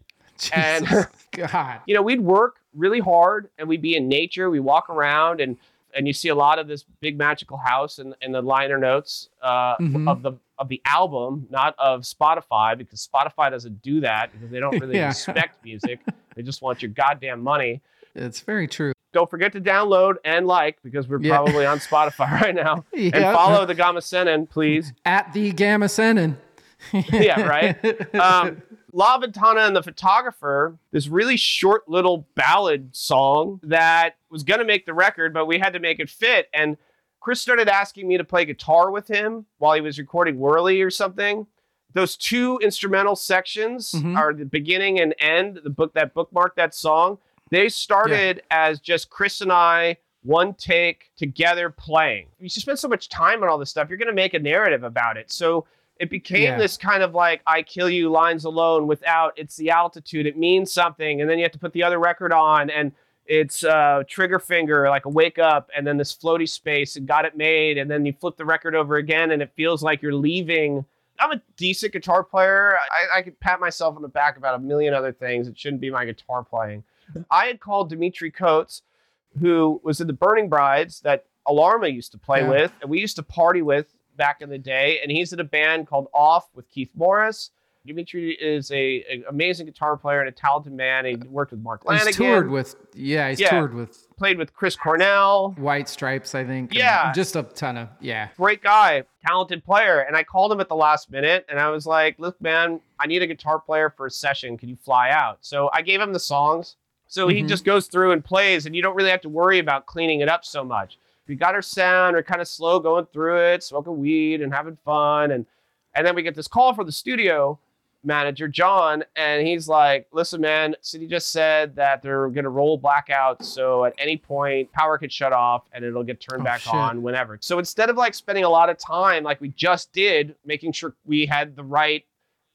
and God, you know, we'd work really hard, and we'd be in nature. We walk around, and and you see a lot of this big magical house and in, in the liner notes uh, mm-hmm. of the of the album, not of Spotify, because Spotify doesn't do that because they don't really (laughs) yeah. respect music. They just want your goddamn money. It's very true. Don't forget to download and like because we're yeah. probably on Spotify (laughs) right now. (laughs) And follow the Gama Sennin, please. At the Gama Sennin. yeah, right. Um, La Ventana and the Photographer, this really short little ballad song that was going to make the record, but we had to make it fit. And Chris started asking me to play guitar with him while he was recording Whirly or something those two instrumental sections mm-hmm. are the beginning and end the book that bookmark that song they started yeah. as just chris and i one take together playing you spend so much time on all this stuff you're going to make a narrative about it so it became yeah. this kind of like i kill you lines alone without it's the altitude it means something and then you have to put the other record on and it's uh, trigger finger like a wake up and then this floaty space and got it made and then you flip the record over again and it feels like you're leaving I'm a decent guitar player. I, I could pat myself on the back about a million other things. It shouldn't be my guitar playing. I had called Dimitri Coates, who was in the Burning Brides that Alarma used to play yeah. with, and we used to party with back in the day. And he's in a band called Off with Keith Morris. Dimitri is a, a, amazing guitar player and a talented man. He worked with Mark Lanegan. He's toured with yeah, he's yeah. toured with played with Chris Cornell, White Stripes, I think. Yeah, just a ton of yeah. Great guy, talented player. And I called him at the last minute, and I was like, "Look, man, I need a guitar player for a session. Can you fly out?" So I gave him the songs. So mm-hmm. he just goes through and plays, and you don't really have to worry about cleaning it up so much. We got our sound, we're kind of slow going through it, smoking weed and having fun, and and then we get this call from the studio manager, John, and he's like, listen, man, City just said that they're to roll blackouts. So at any point, power could shut off and it'll get turned oh, back shit. on whenever. So instead of like spending a lot of time, like we just did, making sure we had the right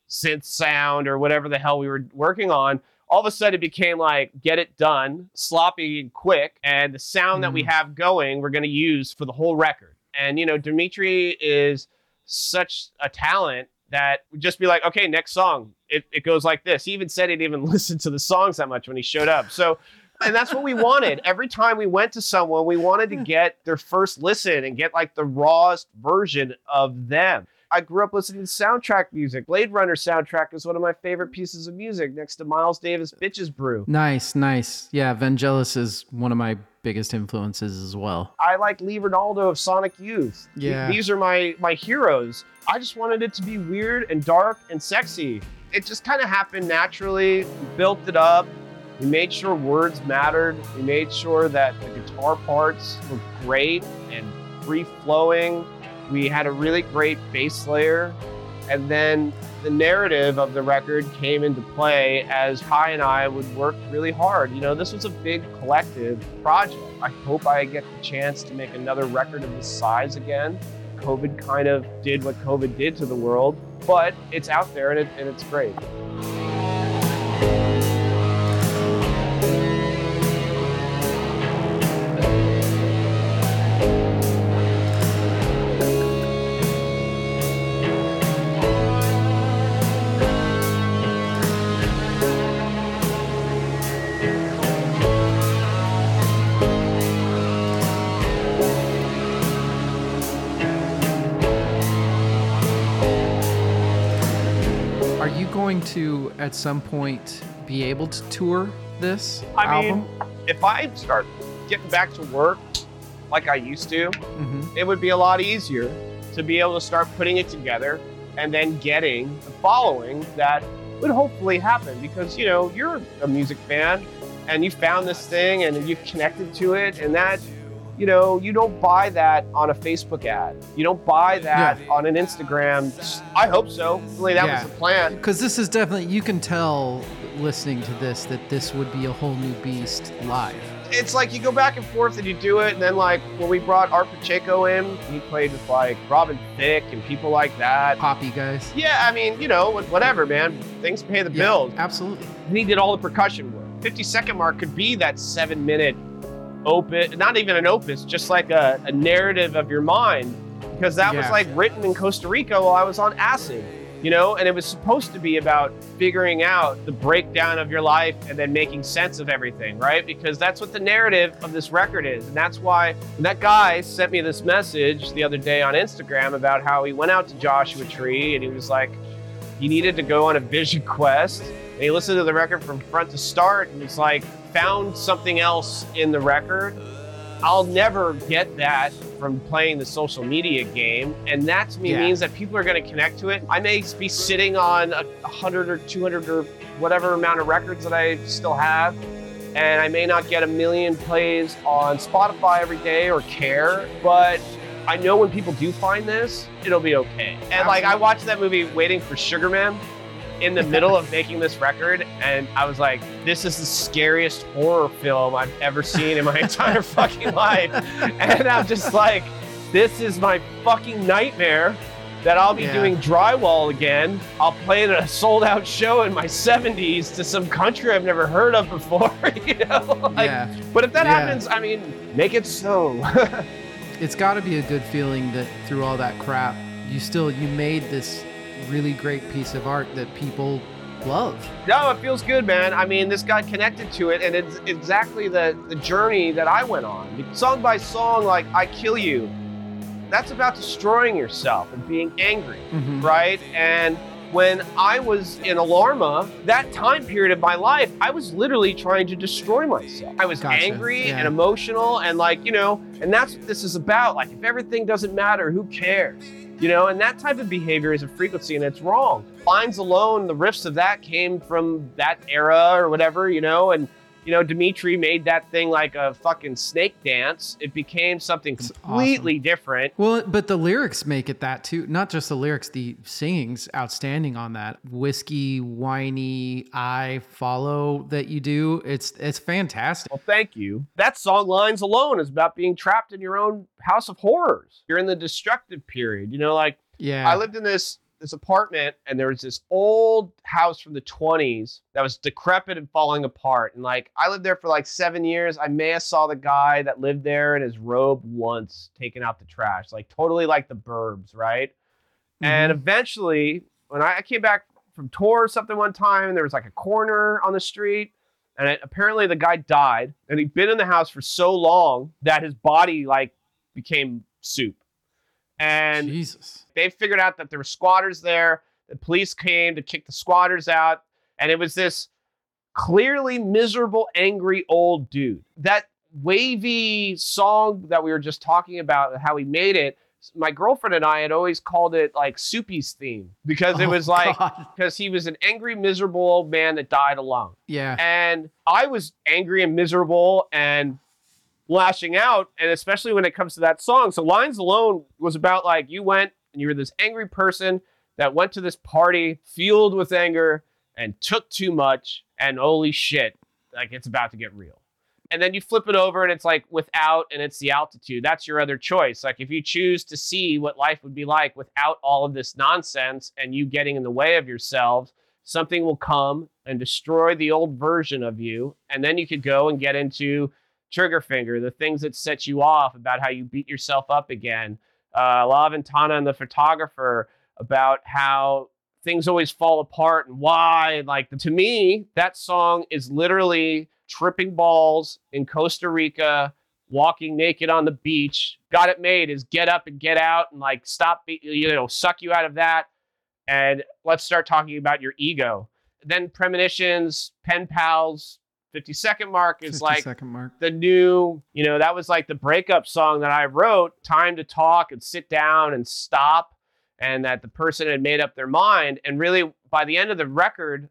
synth sound or whatever the hell we were working on, all of a sudden it became like get it done, sloppy and quick. And the sound mm. that we mm. have going, we're going to use for the whole record. And, you know, Dimitri is such a talent that would just be like, okay, next song. It, it goes like this. He even said he didn't even (laughs) listen to the songs that much when he showed up. So, and that's what we wanted. (laughs) Every time we went to someone, we wanted to get their first listen and get like the rawest version of them. I grew up listening to soundtrack music. Blade Runner soundtrack is one of my favorite pieces of music next to Miles Davis' Bitches Brew. Nice, nice. Yeah, Vangelis is one of my biggest influences as well. I like Lee Ranaldo of Sonic Youth. Yeah. These are my my heroes. I just wanted it to be weird and dark and sexy. It just kind of happened naturally. We built it up. We made sure words mattered. We made sure that the guitar parts were great and free flowing we had a really great bass layer And then the narrative of the record came into play as Kai and I would work really hard. You know, this was a big collective project. I hope I get the chance to make another record of this size again. COVID kind of did what COVID did to the world, but it's out there and, it, and it's great. Going to at some point be able to tour this I album? mean, if I start getting back to work like I used to, hmm it would be a lot easier to be able to start putting it together and then getting the following that would hopefully happen because you know you're a music fan and you found this thing and you've connected to it and that you know you don't buy that on a facebook ad you don't buy that Yeah. on an instagram i hope so really that Yeah. was the plan Because this is definitely, you can tell listening to this that this would be a whole new beast live. it's like you go back and forth and you do it, and then like when we brought Art Pacheco in, he played with like Robin Thicke and people like that. Poppy guys. Yeah, I mean, you know, whatever, man. Things pay the Yeah, bills. Absolutely. And he did all the percussion work. 50 second mark could be that seven minute opus, not even an opus, just like a, a narrative of your mind, because that was like written in Costa Rica while I was on acid, you know, and it was supposed to be about figuring out the breakdown of your life and then making sense of everything, right? Because that's what the narrative of this record is. And that's why and that guy sent me this message the other day on Instagram about how he went out to Joshua Tree and he was like, he needed to go on a vision quest. And he listened to the record from front to start and it's like found something else in the record. I'll never get that from playing the social media game. And that to me Yeah. means that people are going to connect to it. I may be sitting on a 100 or 200 or whatever amount of records that I still have. And I may not get a million plays on Spotify every day or care, but I know when people do find this, it'll be okay. And like I watched that movie Waiting for Sugarman in the middle of (laughs) making this record and I was like, this is the scariest horror film I've ever seen in my (laughs) entire fucking life. And I'm just like, this is my fucking nightmare that I'll be Yeah. doing drywall again. I'll play at a sold out show in my 70s to some country I've never heard of before, (laughs) you know? Like, yeah. But if that Yeah. happens, I mean, make it so. It's got to be a good feeling that through all that crap, you still you made this really great piece of art that people love. No, it feels good, man. I mean, this got connected to it, and it's exactly the, the journey that I went on. Song by song, like I Kill You, that's about destroying yourself and being angry, Mhm. right? And when I was in Alarma, that time period of my life, I was literally trying to destroy myself. I was Gotcha. angry Yeah. and emotional, and like, you know, and that's what this is about. Like, if everything doesn't matter, who cares? You know, and that type of behavior is a frequency and it's wrong. Lines alone, the riffs of that came from that era or whatever, you know, and you know, Dimitri made that thing like a fucking snake dance. It became something completely different. Well, but the lyrics make it that too. Not just the lyrics, the singing's outstanding on that. Whiskey, whiny, I follow that you do. It's it's fantastic. Well, thank you. That song lines alone is about being trapped in your own house of horrors. You're in the destructive period. You know, like Yeah. I lived in this this apartment and there was this old house from the 20s that was decrepit and falling apart. And like I lived there for like 7 years. I may have saw the guy that lived there in his robe once taking out the trash like totally like the burbs right? And Mhm. eventually when I, I came back from tour or something one time and there was like a corner on the street and it, apparently the guy died and he'd been in the house for so long that his body like became soup and Jesus. they figured out that there were squatters there. The police came to kick the squatters out, and it was this clearly miserable, angry old dude. That wavy song that we were just talking about, how he made it. My girlfriend and I had always called it like Soupy's theme because it Oh, was like because he was an angry, miserable old man that died alone. Yeah. And I was angry and miserable and lashing out. And especially when it comes to that song. So Lines Alone was about like you went and you were this angry person that went to this party fueled with anger and took too much and holy shit, like it's about to get real. And then you flip it over and it's like without and it's the altitude. That's your other choice. Like if you choose to see what life would be like without all of this nonsense and you getting in the way of yourselves, something will come and destroy the old version of you. And then you could go and get into trigger finger, the things that set you off about how you beat yourself up again. Uh, La Ventana and the photographer about how things always fall apart and why. Like to me, that song is literally tripping balls in Costa Rica, walking naked on the beach. Got it made is get up and get out and like stop, you know, suck you out of that. And let's start talking about your ego. Then premonitions, pen pals, 50 second mark is like mark. the new, you know, that was like the breakup song that I wrote, time to talk and sit down and stop. And that the person had made up their mind. And really, by the end of the record,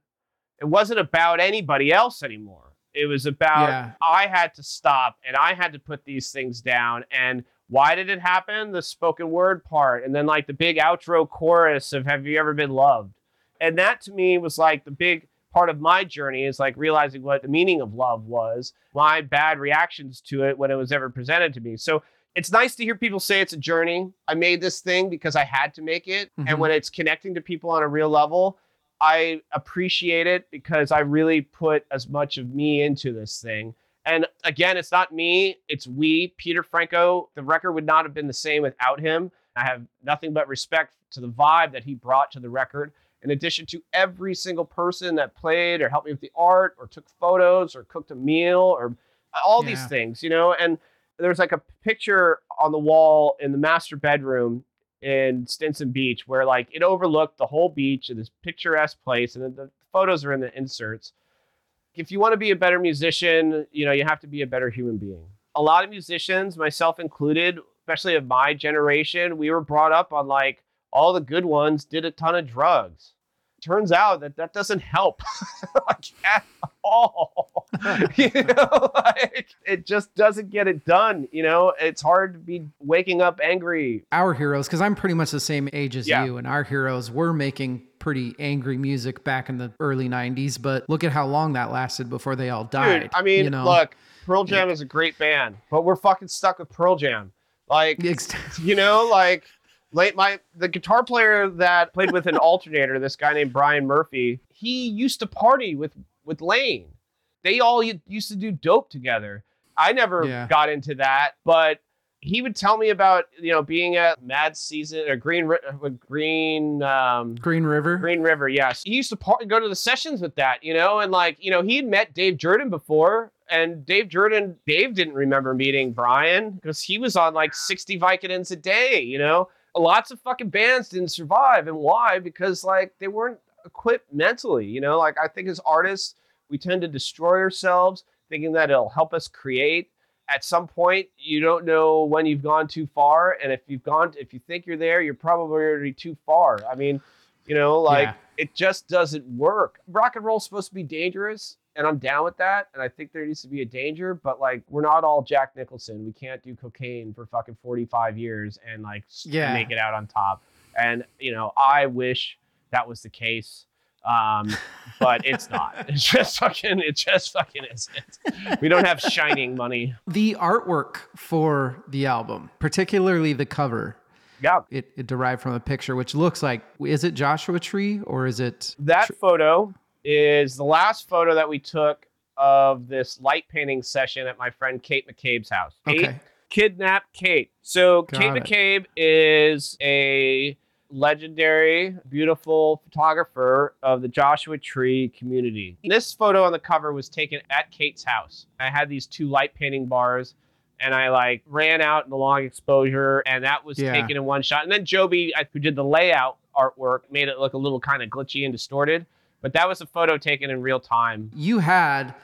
it wasn't about anybody else anymore. It was about Yeah. I had to stop and I had to put these things down. And why did it happen? The spoken word part. And then, like, the big outro chorus of Have You Ever Been Loved? And that to me was like the big part of my journey is like realizing what the meaning of love was, my bad reactions to it when it was ever presented to me. So it's nice to hear people say it's a journey. I made this thing because I had to make it. Mhm. And when it's connecting to people on a real level, I appreciate it because I really put as much of me into this thing. And again, it's not me, it's we, Peter Franco. The record would not have been the same without him. I have nothing but respect to the vibe that he brought to the record in addition to every single person that played or helped me with the art or took photos or cooked a meal or all these things, you know. And there's like a picture on the wall in the master bedroom in Stinson Beach where like it overlooked the whole beach in this picturesque place, and then the photos are in the inserts. If you want to be a better musician, you know, you have to be a better human being. A lot of musicians, myself included, especially of my generation, we were brought up on like all the good ones did a ton of drugs. Turns out that that doesn't help (laughs) like at all. (laughs) you know, (laughs) like it just doesn't get it done. You know, it's hard to be waking up angry. Our heroes, because I'm pretty much the same age as Yeah. you, and our heroes were making pretty angry music back in the early 90s, but look at how long that lasted before they all died. Dude, I mean, you know? look, Pearl Jam is a great band, but we're fucking stuck with Pearl Jam. Like, you know, like late my the guitar player that played with an (laughs) alternator, this guy named Brian Murphy, he used to party with with Layne. They all used to do dope together. I never Yeah. got into that, but he would tell me about you know being at Mad Season or Green Ri- uh, Green um, Green River. Green River, yes. He used to par- go to the sessions with that, you know, and like, you know, he'd met Dave Jerden before, and Dave Jerden, Dave didn't remember meeting Brian because he was on like 60 Vicodins a day, you know. Lots of fucking bands didn't survive, and why? Because like they weren't equipped mentally, you know. Like I think as artists, we tend to destroy ourselves thinking that it'll help us create. At some point, you don't know when you've gone too far, and if you've gone, if you think you're there, you're probably already too far. I mean, you know, like Yeah. it just doesn't work. Rock and roll's supposed to be dangerous, and I'm down with that. And I think there needs to be a danger, but like we're not all Jack Nicholson. We can't do cocaine for fucking 45 years and like Yeah. make it out on top. And you know, I wish that was the case. Um, (laughs) but it's not. It's just fucking. It just fucking isn't. We don't have shining money. The artwork for the album, particularly the cover, Yeah, it, it derived from a picture which looks like is it Joshua Tree or is it that photo is the last photo that we took of this light painting session at my friend Kate McCabe's house. Kate okay? kidnapped Kate. So Got Kate it. McCabe is a legendary, beautiful photographer of the Joshua Tree community. This photo on the cover was taken at Kate's house. I had these two light painting bars and I like ran out in the long exposure and that was Yeah. taken in one shot. And then Joby, who did the layout artwork, made it look a little kind of glitchy and distorted. But that was a photo taken in real time. You had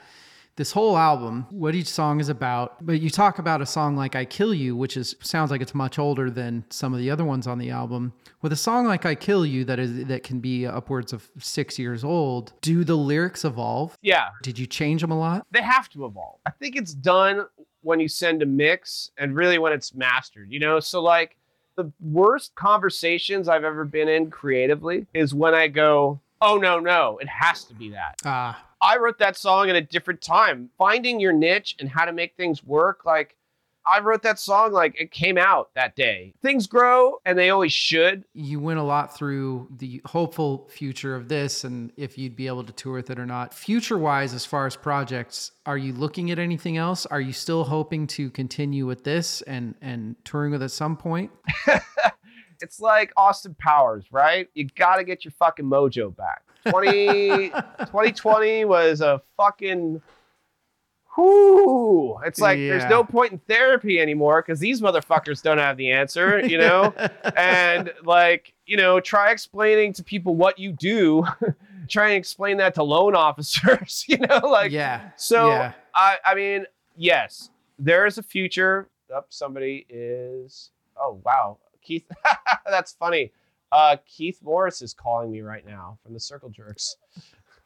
this whole album, what each song is about, but you talk about a song like I Kill You, which is sounds like it's much older than some of the other ones on the album. With a song like I Kill You that is that can be upwards of 6 years old, do the lyrics evolve? Yeah, Did you change them a lot? they have to evolve. I think it's done when you send a mix and really when it's mastered, you know? So like The worst conversations I've ever been in creatively is when I go, oh, no, no, it has to be that. Ah, I wrote that song at a different time. Finding your niche and how to make things work, like, I wrote that song like it came out that day. Things grow and they always should. you went a lot through the hopeful future of this and if you'd be able to tour with it or not. Future wise, as far as projects, are you looking at anything else? Are you still hoping to continue with this and and touring with it at some point? (laughs) It's like Austin Powers, right? You got to get your fucking mojo back. 20, (laughs) 2020 was a fucking. Whoo! It's like Yeah. there's no point in therapy anymore because these motherfuckers don't have the answer, you know? (laughs) and like, you know, try explaining to people what you do. (laughs) try and explain that to loan officers, you know? Like, yeah. so yeah. I, I mean, yes, there is a future. Up, somebody is. Oh wow, Keith. (laughs) that's funny. Uh, Keith Morris is calling me right now from the Circle Jerks.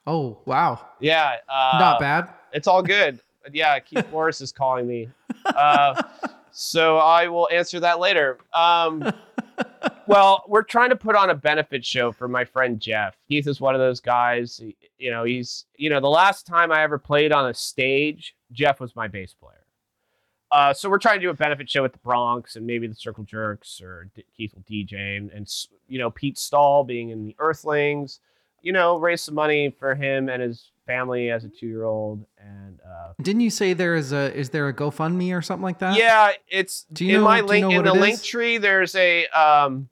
Oh, wow. Yeah, uh, Not bad. It's all good. Yeah, Keith (laughs) Morris is calling me. Uh, so I will answer that later. Um, (laughs) well, we're trying to put on a benefit show for my friend Jeff. Keith is one of those guys. You know, he's you know the last time I ever played on a stage, Jeff was my bass player. Uh, so we're trying to do a benefit show at the Bronx and maybe the Circle Jerks or D- Keith will DJ and, and you know Pete Stahl being in the Earthlings. You know, raise some money for him and his family as a two-year-old. And uh, Didn't you say there is a is there a GoFundMe or something like that? yeah, it's Do you in know- my do you link know in the link is? tree. There's a um,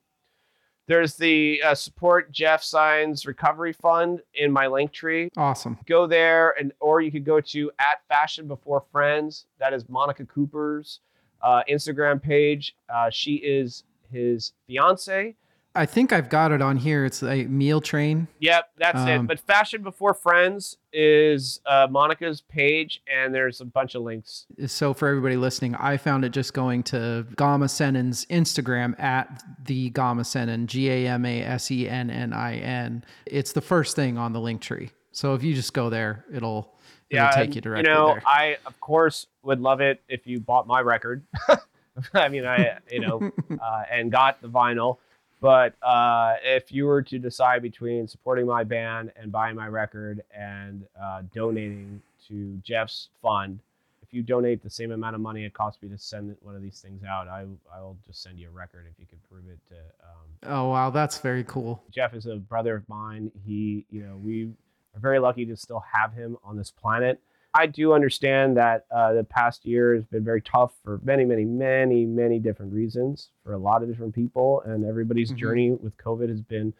there's the uh, support Jeff Signs Recovery Fund in my link tree. Awesome. Go there, and or you could go to at Fashion Before Friends. That is Monica Cooper's uh, Instagram page. Uh, she is his fiance. I think I've got it on here. It's a meal train. Yep, that's it. Um, But Fashion Before Friends is uh, Monica's page, and there's a bunch of links. So for everybody listening, I found it just going to Gama Sennin's Instagram at the Gama Sennin, G A M A S E N N I N. It's the first thing on the link tree. So if you just go there, it'll it'll yeah, take you directly You know, there. I of course would love it if you bought my record. (laughs) I mean, I you know, (laughs) uh, and got the vinyl. But uh, if you were to decide between supporting my band and buying my record and uh, donating to Jeff's fund, if you donate the same amount of money it costs me to send one of these things out, I I will just send you a record if you can prove it to. Um, oh wow, that's very cool. Jeff is a brother of mine. He, you know, we are very lucky to still have him on this planet. I do understand that uh, the past year has been very tough for many, many, many, many different reasons for a lot of different people, and everybody's Mhm. journey with COVID has been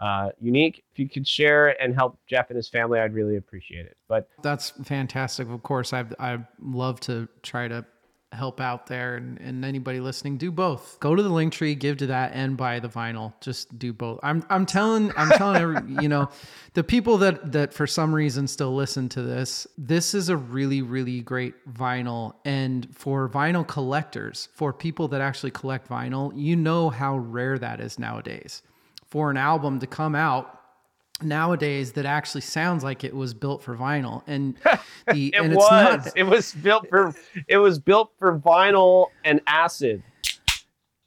uh, unique. If you could share and help Jeff and his family, I'd really appreciate it. But That's fantastic. Of course, I I love to try to help out there, and, and anybody listening, do both. Go to the link tree, give to that, and buy the vinyl. Just do both. I'm I'm telling I'm telling every (laughs) you know, the people that that for some reason still listen to this. This is a really really great vinyl, and for vinyl collectors, for people that actually collect vinyl, you know how rare that is nowadays. For an album to come out nowadays that actually sounds like it was built for vinyl and (laughs) the it and was. not It was built for. It was built for vinyl and acid.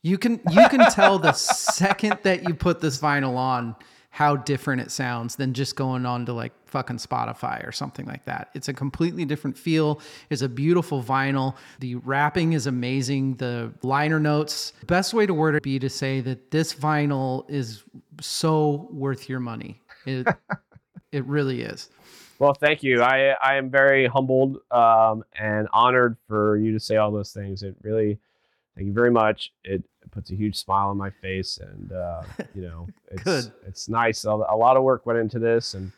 you can you can tell the second that you put this vinyl on how different it sounds than just going on to like fucking Spotify or something like that. It's a completely different feel. It's a beautiful vinyl. The wrapping is amazing. The liner notes. Best way to word it be to say that this vinyl is so worth your money. It (laughs) it really is. Well, thank you. I I am very humbled um, and honored for you to say all those things. It really, thank you very much. It, puts a huge smile on my face, and uh, (laughs) you know, it's Good. it's nice. A, a lot of work went into this, and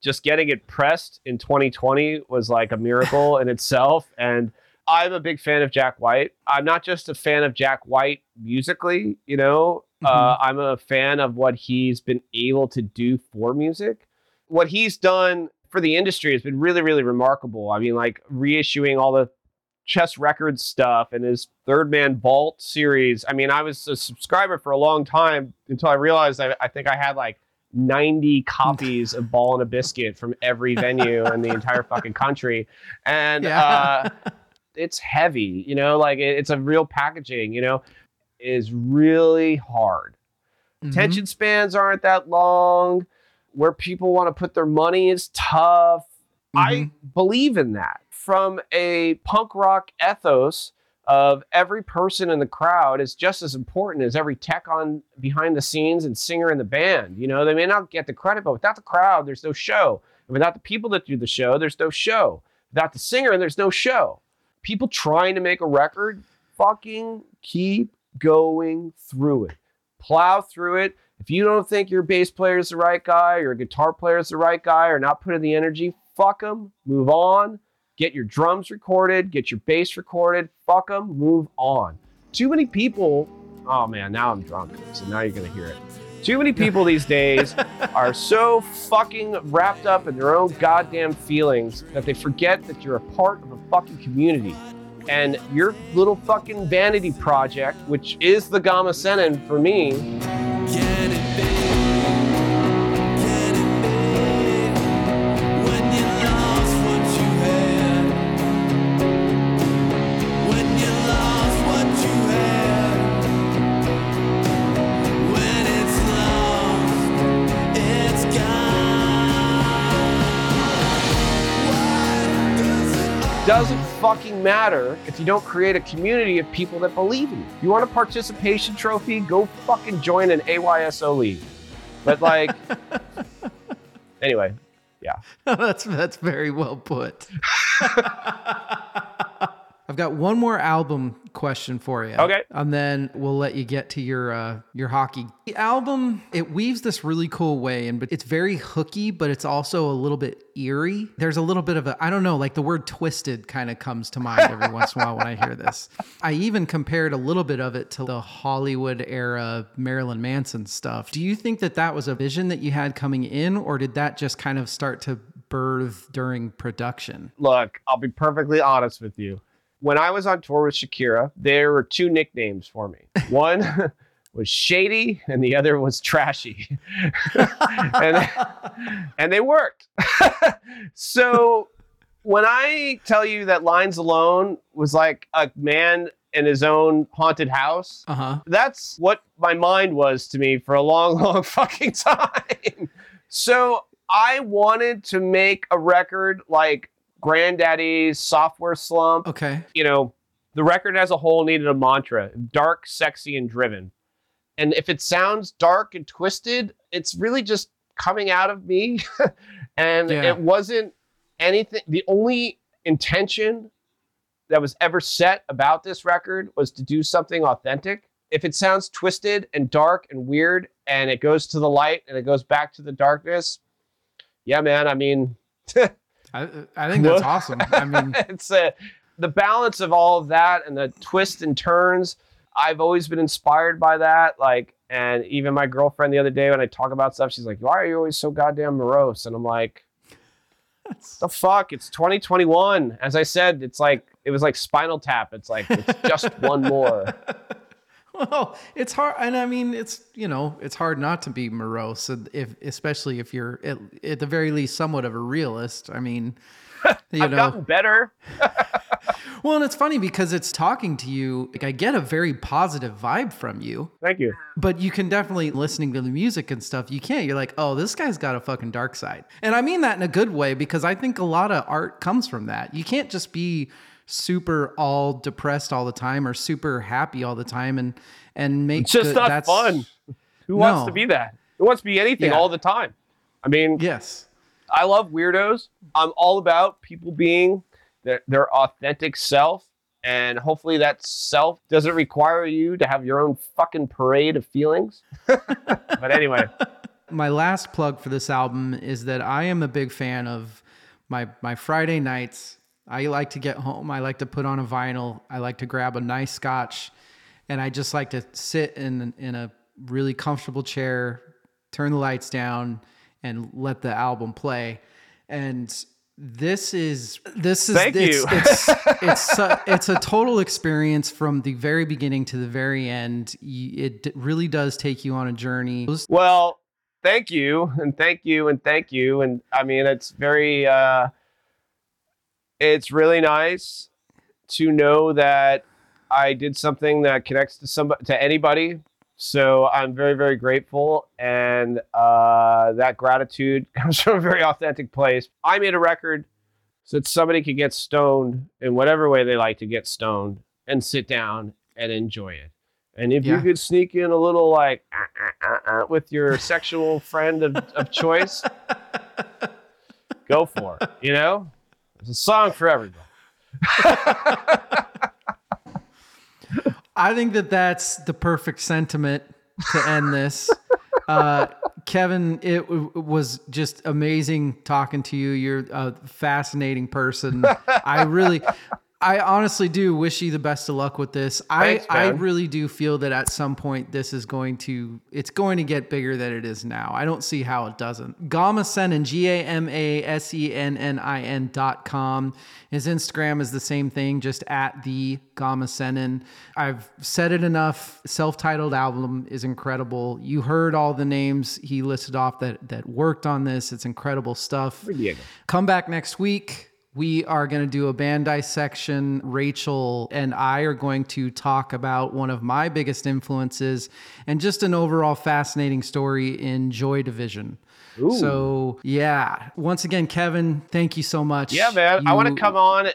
just getting it pressed in 2020 was like a miracle in itself. And I'm a big fan of Jack White. I'm not just a fan of Jack White musically, you know. Uh, I'm a fan of what he's been able to do for music. What he's done for the industry has been really, really remarkable. I mean, like reissuing all the Chess Records stuff and his Third Man Vault series. I mean, I was a subscriber for a long time until I realized I, I think I had like 90 copies of Ball and a Biscuit from every venue in the entire fucking country. And Yeah. uh, it's heavy, you know, like it- it's a real packaging, you know. Is really hard. Mhm. Attention spans aren't that long. Where people want to put their money is tough. I Mhm. believe in that. From a punk rock ethos of every person in the crowd is just as important as every tech on behind the scenes and singer in the band. You know, they may not get the credit, but without the crowd, there's no show. And without the people that do the show, there's no show. Without the singer, there's no show. People trying to make a record, fucking keep going through it. Plow through it. If you don't think your bass player is the right guy, or your guitar player is the right guy, or not putting the energy, fuck them. Move on. Get your drums recorded. Get your bass recorded. Fuck them. Move on. Too many people. Oh man, now I'm drunk. So now you're gonna hear it. Too many people these days (laughs) are so fucking wrapped up in their own goddamn feelings that they forget that you're a part of a fucking community. And your little fucking vanity project, which is the Gama Sennin for me, matter if you don't create a community of people that believe in you. You want a participation trophy? Go fucking join an AYSO league. But like, (laughs) anyway, yeah. (laughs) that's that's very well put. (laughs) I've got one more album question for you. Okay. And then we'll let you get to your uh, your hockey. The album it weaves this really cool way, and but it's very hooky, but it's also a little bit eerie. There's a little bit of a I don't know, like the word twisted kind of comes to mind every (laughs) once in a while when I hear this. I even compared a little bit of it to the Hollywood era Marilyn Manson stuff. Do you think that that was a vision that you had coming in, or did that just kind of start to birth during production? look, I'll be perfectly honest with you. When I was on tour with Shakira, there were two nicknames for me. One (laughs) was Shady, and the other was Trashy. (laughs) and, and they worked. (laughs) so when I tell you that Lines Alone was like a man in his own haunted house, Uh huh. that's what my mind was to me for a long, long fucking time. so I wanted to make a record like Grandaddy's Sophtware Slump. Okay. You know, the record as a whole needed a mantra dark, sexy, and driven. And if it sounds dark and twisted, it's really just coming out of me. (laughs) and Yeah. it wasn't anything. The only intention that was ever set about this record was to do something authentic. If it sounds twisted and dark and weird and it goes to the light and it goes back to the darkness, yeah, man, I mean, (laughs) I, I think that's (laughs) awesome. I mean, (laughs) it's a, the balance of all of that and the twists and turns. I've always been inspired by that. Like, and even my girlfriend the other day when I talk about stuff, she's like, "Why are you always so goddamn morose?" And I'm like, "The fuck? It's 2021." As I said, it's like it was like Spinal Tap. It's like it's just (laughs) one more. Well, it's hard, and I mean, it's you know, it's hard not to be morose, if especially if you're at, at the very least somewhat of a realist. I mean, (laughs) you I've know, gotten better. (laughs) well, and it's funny because it's talking to you. Like I get a very positive vibe from you, Thank you. but you can definitely listening to the music and stuff. You can't. You're like, oh, this guy's got a fucking dark side, and I mean that in a good way because I think a lot of art comes from that. You can't just be super all depressed all the time or super happy all the time and and make It's just not fun. Who wants to be that? Who wants to be anything Yeah. all the time? I mean, Yes. I love weirdos. I'm all about people being their, their authentic self. And hopefully that self doesn't require you to have your own fucking parade of feelings. (laughs) but anyway, My last plug for this album is that I am a big fan of my my Friday nights. I like to get home. I like to put on a vinyl. I like to grab a nice scotch, and I just like to sit in in a really comfortable chair, turn the lights down, and let the album play. And this is this is Thank it's, you. It's (laughs) it's a, it's a total experience from the very beginning to the very end. It really does take you on a journey. well, thank you. And thank you. And thank you. And I mean, it's very, uh, it's really nice to know that I did something that connects to somebody to anybody. So I'm very, very grateful, and uh, that gratitude (laughs) comes from a very authentic place. I made a record so that somebody could get stoned in whatever way they like to get stoned and sit down and enjoy it. And if Yeah. you could sneak in a little like uh, uh, uh, uh, with your (laughs) sexual friend of, of choice, (laughs) go for it. You know, there's a song for everybody. (laughs) I think that that's the perfect sentiment to end this. Uh, Kevin, it w- was just amazing talking to you. You're a fascinating person. I really, I honestly do wish you the best of luck with this. Thanks, I, I really do feel that at some point this is going to, it's going to get bigger than it is now. I don't see how it doesn't. Gama Sennin, G A M A S E N N I N dot com. His Instagram is the same thing, just at the Gama Sennin. I've said it enough. Self-titled album is incredible. You heard all the names he listed off that that worked on this. It's incredible stuff. Diego. Come back next week. We are going to do a band dissection. Rachel and I are going to talk about one of my biggest influences and just an overall fascinating story in Joy Division. So, yeah. Once again, Kevin, thank you so much. Yeah, man. I want to come on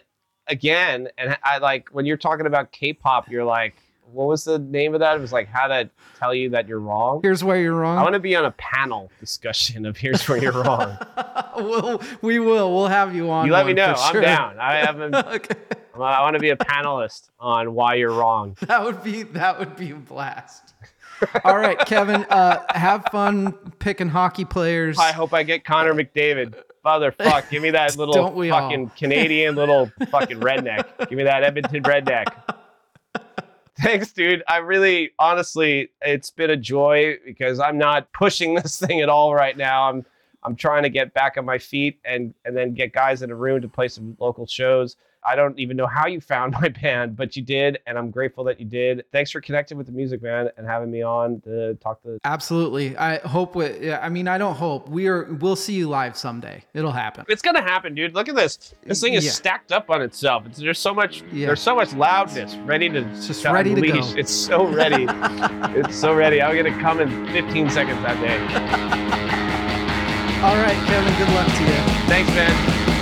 again, and I like when you're talking about K-pop. You're like, what was the name of that? It was like how to tell you that you're wrong. Here's where you're wrong. I want to be on a panel discussion of here's where you're wrong. (laughs) we'll, we will. We'll have you on. you let me know. I'm sure. down. I have. A, (laughs) okay. I want to be a panelist on why you're wrong. (laughs) That would be that would be a blast. All right, Kevin. Uh, have fun picking hockey players. I hope I get Connor McDavid. Motherfuck, give me that little Don't all? fucking Canadian little fucking redneck. Give me that Edmonton redneck. (laughs) Thanks, dude. I really, honestly, it's been a joy because I'm not pushing (laughs) this thing at all right now. I'm, I'm trying to get back on my feet and and then get guys in a room to play some local shows. I don't even know how you found (laughs) my band, but you did, and I'm grateful that you did. Thanks for connecting with the music, man, and having me on to talk to. Absolutely. I hope. We, yeah, I mean, I don't hope. We are. We'll see you live someday. It'll happen. It's gonna happen, dude. Look at this. This thing is Yeah. stacked up on itself. It's, there's so much. Yeah. There's so much loudness, ready to. It's just ready to go. It's so ready. (laughs) it's so ready. I'm gonna come in 15 seconds that day. All right, Kevin. Good luck to you. Thanks, man.